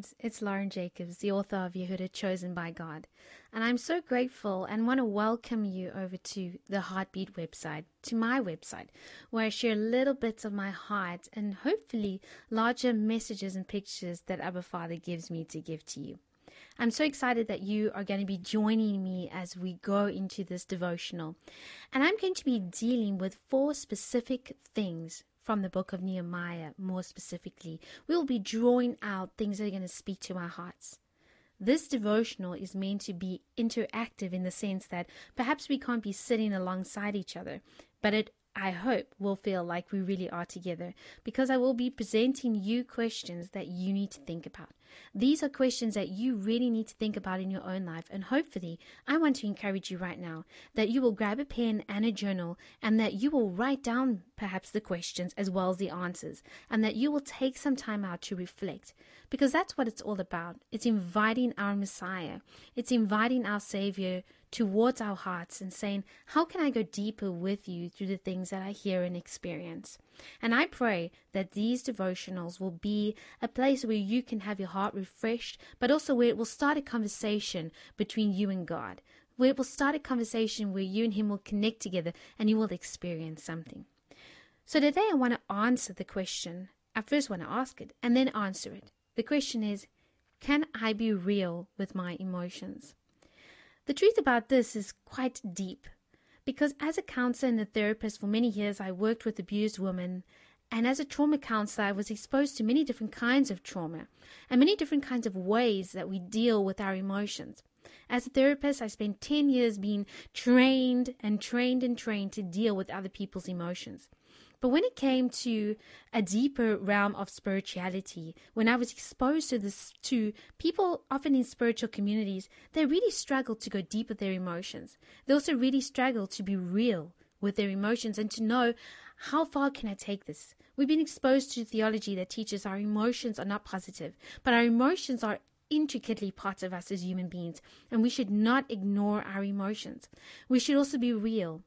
friends. It's Lauren Jacobs, the author of Yehuda Chosen by God. And I'm so grateful and want to welcome you over to the Heartbeat website, to my website, where I share little bits of my heart and hopefully larger messages and pictures that Abba Father gives me to give to you. I'm so excited that you are going to be joining me as we go into this devotional. And I'm going to be dealing with four specific things from the book of Nehemiah, more specifically. We will be drawing out things that are going to speak to our hearts. This devotional is meant to be interactive in the sense that perhaps we can't be sitting alongside each other, but it I hope will feel like we really are together because I will be presenting you questions that you need to think about. These are questions that you really need to think about in your own life, and hopefully, I want to encourage you right now that you will grab a pen and a journal and that you will write down perhaps the questions as well as the answers, and that you will take some time out to reflect because that's what it's all about. It's inviting our Messiah, it's inviting our Savior towards our hearts and saying, How can I go deeper with you through the things that I hear and experience? And I pray that these devotionals will be a place where you can have your heart refreshed, but also where it will start a conversation between you and God, where it will start a conversation where you and Him will connect together and you will experience something. So today I want to answer the question. I first want to ask it and then answer it. The question is, can I be real with my emotions? The truth about this is quite deep because as a counselor and a therapist for many years, I worked with abused women. And as a trauma counselor, I was exposed to many different kinds of trauma and many different kinds of ways that we deal with our emotions. As a therapist, I spent 10 years being trained and trained and trained to deal with other people's emotions. But when it came to a deeper realm of spirituality, when I was exposed to this, to people often in spiritual communities, they really struggle to go deep with their emotions. They also really struggle to be real with their emotions and to know how far can I take this? We've been exposed to theology that teaches our emotions are not positive, but our emotions are intricately part of us as human beings, and we should not ignore our emotions. We should also be real.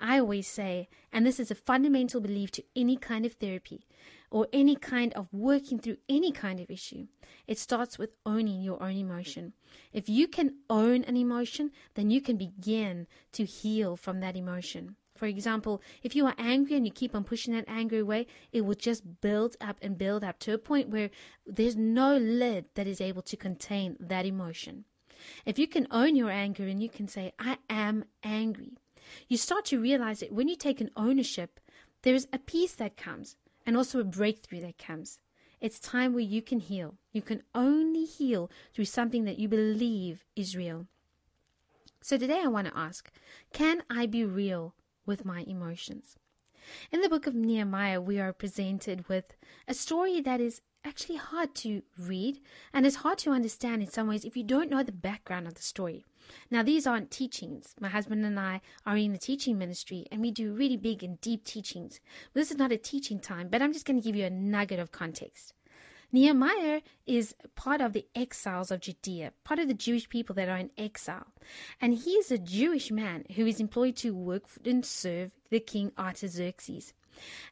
I always say, and this is a fundamental belief to any kind of therapy or any kind of working through any kind of issue, it starts with owning your own emotion. If you can own an emotion, then you can begin to heal from that emotion. For example, if you are angry and you keep on pushing that anger away, it will just build up and build up to a point where there's no lid that is able to contain that emotion. If you can own your anger and you can say, I am angry, you start to realize that when you take an ownership, there is a peace that comes and also a breakthrough that comes. It's time where you can heal. You can only heal through something that you believe is real. So today I want to ask can I be real with my emotions? In the book of Nehemiah, we are presented with a story that is actually hard to read and it's hard to understand in some ways if you don't know the background of the story. Now, these aren't teachings. My husband and I are in the teaching ministry and we do really big and deep teachings. This is not a teaching time, but I'm just going to give you a nugget of context. Nehemiah is part of the exiles of Judea, part of the Jewish people that are in exile. And he is a Jewish man who is employed to work and serve the king Artaxerxes.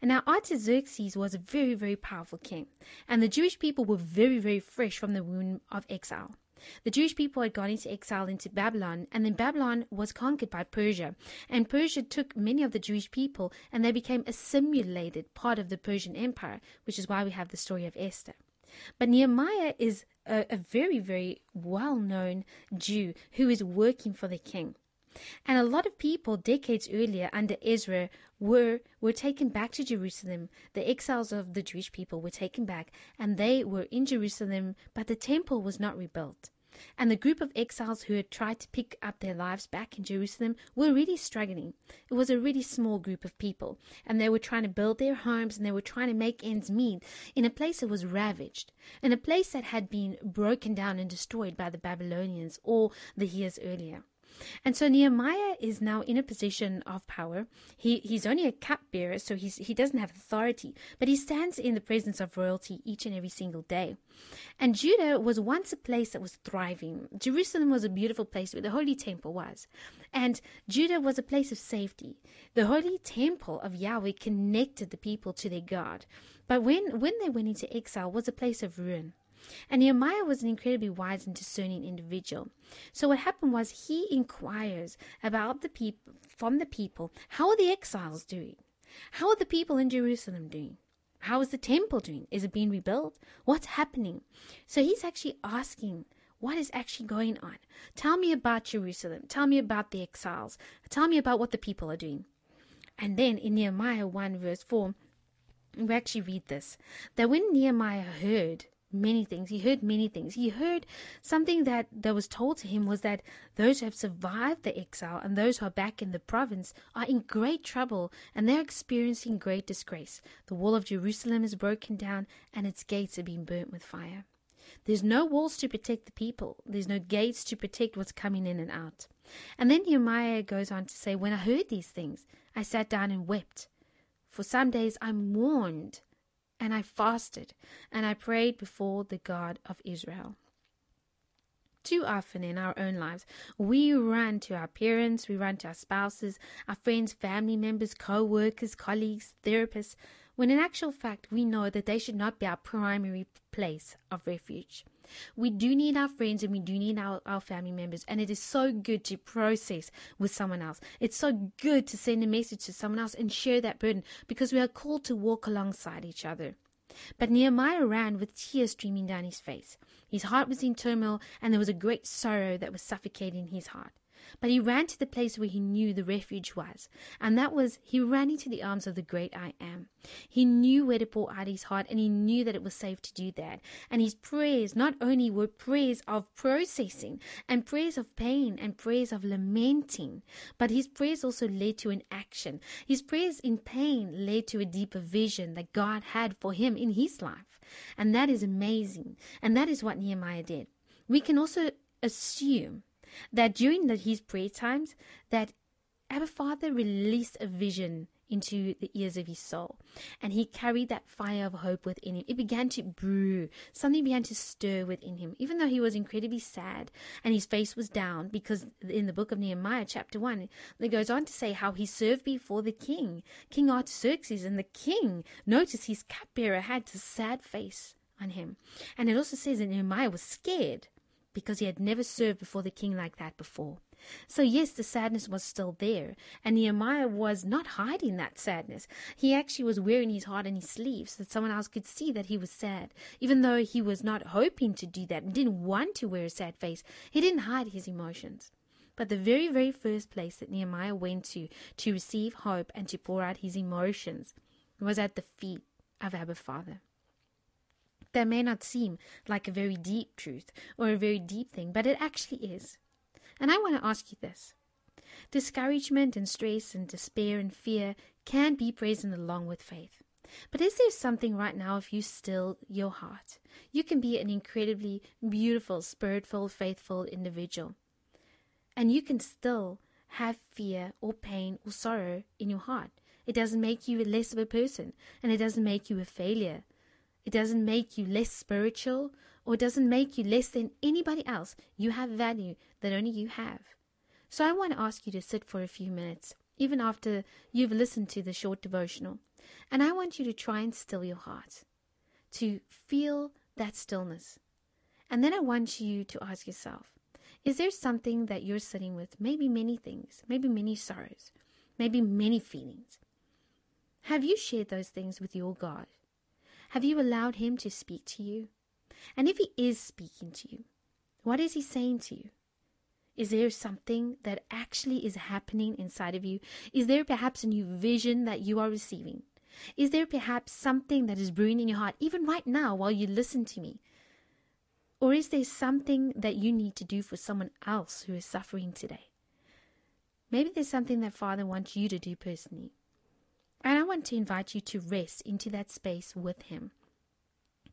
And now Artaxerxes was a very, very powerful king, and the Jewish people were very, very fresh from the womb of exile. The Jewish people had gone into exile into Babylon, and then Babylon was conquered by Persia. And Persia took many of the Jewish people, and they became assimilated part of the Persian Empire, which is why we have the story of Esther. But Nehemiah is a, a very, very well known Jew who is working for the king. And a lot of people decades earlier under Ezra were were taken back to Jerusalem. The exiles of the Jewish people were taken back and they were in Jerusalem, but the temple was not rebuilt. And the group of exiles who had tried to pick up their lives back in Jerusalem were really struggling. It was a really small group of people, and they were trying to build their homes and they were trying to make ends meet in a place that was ravaged, in a place that had been broken down and destroyed by the Babylonians all the years earlier. And so Nehemiah is now in a position of power. He he's only a cupbearer, so he's he doesn't have authority, but he stands in the presence of royalty each and every single day. And Judah was once a place that was thriving. Jerusalem was a beautiful place where the holy temple was. And Judah was a place of safety. The holy temple of Yahweh connected the people to their God. But when, when they went into exile was a place of ruin. And Nehemiah was an incredibly wise and discerning individual. So what happened was he inquires about the people from the people, how are the exiles doing? How are the people in Jerusalem doing? How is the temple doing? Is it being rebuilt? What's happening? So he's actually asking what is actually going on? Tell me about Jerusalem. Tell me about the exiles. Tell me about what the people are doing. And then in Nehemiah 1, verse 4, we actually read this that when Nehemiah heard many things, he heard many things. He heard something that, that was told to him was that those who have survived the exile and those who are back in the province are in great trouble and they're experiencing great disgrace. The wall of Jerusalem is broken down and its gates are being burnt with fire. There's no walls to protect the people. There's no gates to protect what's coming in and out. And then Nehemiah goes on to say, When I heard these things, I sat down and wept. For some days I mourned and I fasted and I prayed before the God of Israel. Too often in our own lives, we run to our parents, we run to our spouses, our friends, family members, co workers, colleagues, therapists when in actual fact we know that they should not be our primary place of refuge. We do need our friends and we do need our, our family members, and it is so good to process with someone else. It's so good to send a message to someone else and share that burden because we are called to walk alongside each other. But Nehemiah ran with tears streaming down his face. His heart was in turmoil, and there was a great sorrow that was suffocating his heart. But he ran to the place where he knew the refuge was, and that was he ran into the arms of the great I am. He knew where to pour out his heart, and he knew that it was safe to do that. And his prayers not only were prayers of processing and prayers of pain and prayers of lamenting, but his prayers also led to an action. His prayers in pain led to a deeper vision that God had for him in his life. And that is amazing. And that is what Nehemiah did. We can also assume that during the, his prayer times, that Abba Father released a vision into the ears of his soul. And he carried that fire of hope within him. It began to brew. Something began to stir within him, even though he was incredibly sad and his face was down, because in the book of Nehemiah, chapter 1, it goes on to say how he served before the king, King Artaxerxes, and the king, noticed his cupbearer had a sad face on him. And it also says that Nehemiah was scared because he had never served before the king like that before. So, yes, the sadness was still there, and Nehemiah was not hiding that sadness. He actually was wearing his heart on his sleeve so that someone else could see that he was sad. Even though he was not hoping to do that and didn't want to wear a sad face, he didn't hide his emotions. But the very, very first place that Nehemiah went to to receive hope and to pour out his emotions was at the feet of Abba Father. That may not seem like a very deep truth or a very deep thing, but it actually is. And I want to ask you this discouragement and stress and despair and fear can be present along with faith. But is there something right now if you still your heart? You can be an incredibly beautiful, spiritful, faithful individual. And you can still have fear or pain or sorrow in your heart. It doesn't make you less of a person and it doesn't make you a failure. It doesn't make you less spiritual or doesn't make you less than anybody else. You have value that only you have. So I want to ask you to sit for a few minutes, even after you've listened to the short devotional. And I want you to try and still your heart, to feel that stillness. And then I want you to ask yourself is there something that you're sitting with? Maybe many things, maybe many sorrows, maybe many feelings. Have you shared those things with your God? Have you allowed Him to speak to you? And if He is speaking to you, what is He saying to you? Is there something that actually is happening inside of you? Is there perhaps a new vision that you are receiving? Is there perhaps something that is brewing in your heart, even right now while you listen to me? Or is there something that you need to do for someone else who is suffering today? Maybe there's something that Father wants you to do personally. And I want to invite you to rest into that space with Him,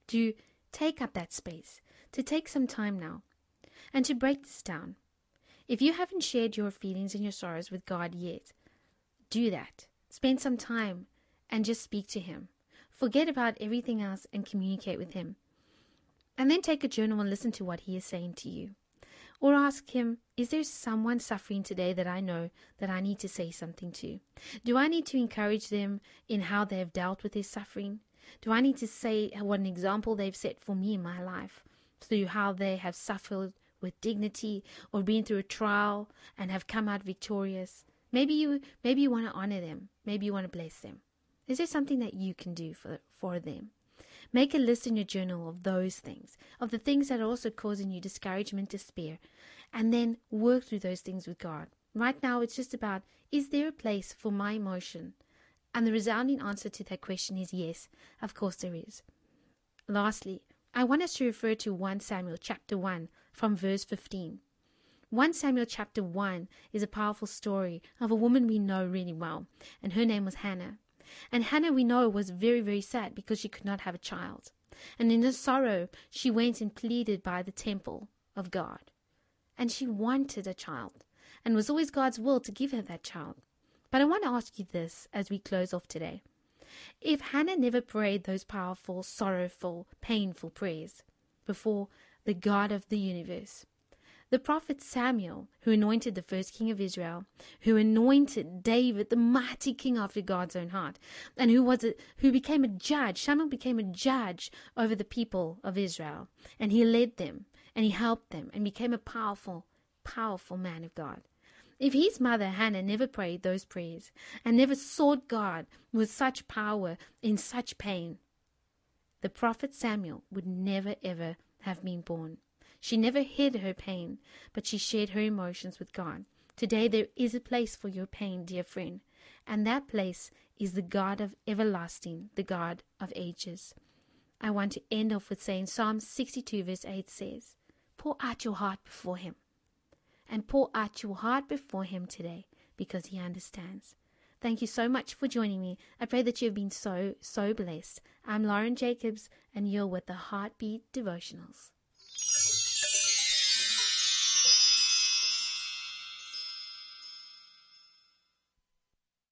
to take up that space, to take some time now, and to break this down. If you haven't shared your feelings and your sorrows with God yet, do that. Spend some time and just speak to Him. Forget about everything else and communicate with Him. And then take a journal and listen to what He is saying to you. Or ask him, Is there someone suffering today that I know that I need to say something to? Do I need to encourage them in how they have dealt with their suffering? Do I need to say what an example they've set for me in my life through how they have suffered with dignity or been through a trial and have come out victorious? Maybe you maybe you want to honor them. Maybe you want to bless them. Is there something that you can do for for them? Make a list in your journal of those things, of the things that are also causing you discouragement, despair, and then work through those things with God. Right now, it's just about is there a place for my emotion? And the resounding answer to that question is yes, of course there is. Lastly, I want us to refer to 1 Samuel chapter 1 from verse 15. 1 Samuel chapter 1 is a powerful story of a woman we know really well, and her name was Hannah. And Hannah, we know, was very, very sad because she could not have a child. And in her sorrow, she went and pleaded by the temple of God. And she wanted a child, and was always God's will to give her that child. But I want to ask you this as we close off today. If Hannah never prayed those powerful, sorrowful, painful prayers before the God of the universe, the prophet Samuel, who anointed the first king of Israel, who anointed David, the mighty king after God's own heart, and who was a, who became a judge. Samuel became a judge over the people of Israel, and he led them and he helped them and became a powerful, powerful man of God. If his mother Hannah never prayed those prayers and never sought God with such power in such pain, the prophet Samuel would never ever have been born. She never hid her pain, but she shared her emotions with God. Today there is a place for your pain, dear friend, and that place is the God of everlasting, the God of ages. I want to end off with saying Psalm 62, verse 8 says, Pour out your heart before Him, and pour out your heart before Him today because He understands. Thank you so much for joining me. I pray that you have been so, so blessed. I'm Lauren Jacobs, and you're with the Heartbeat Devotionals.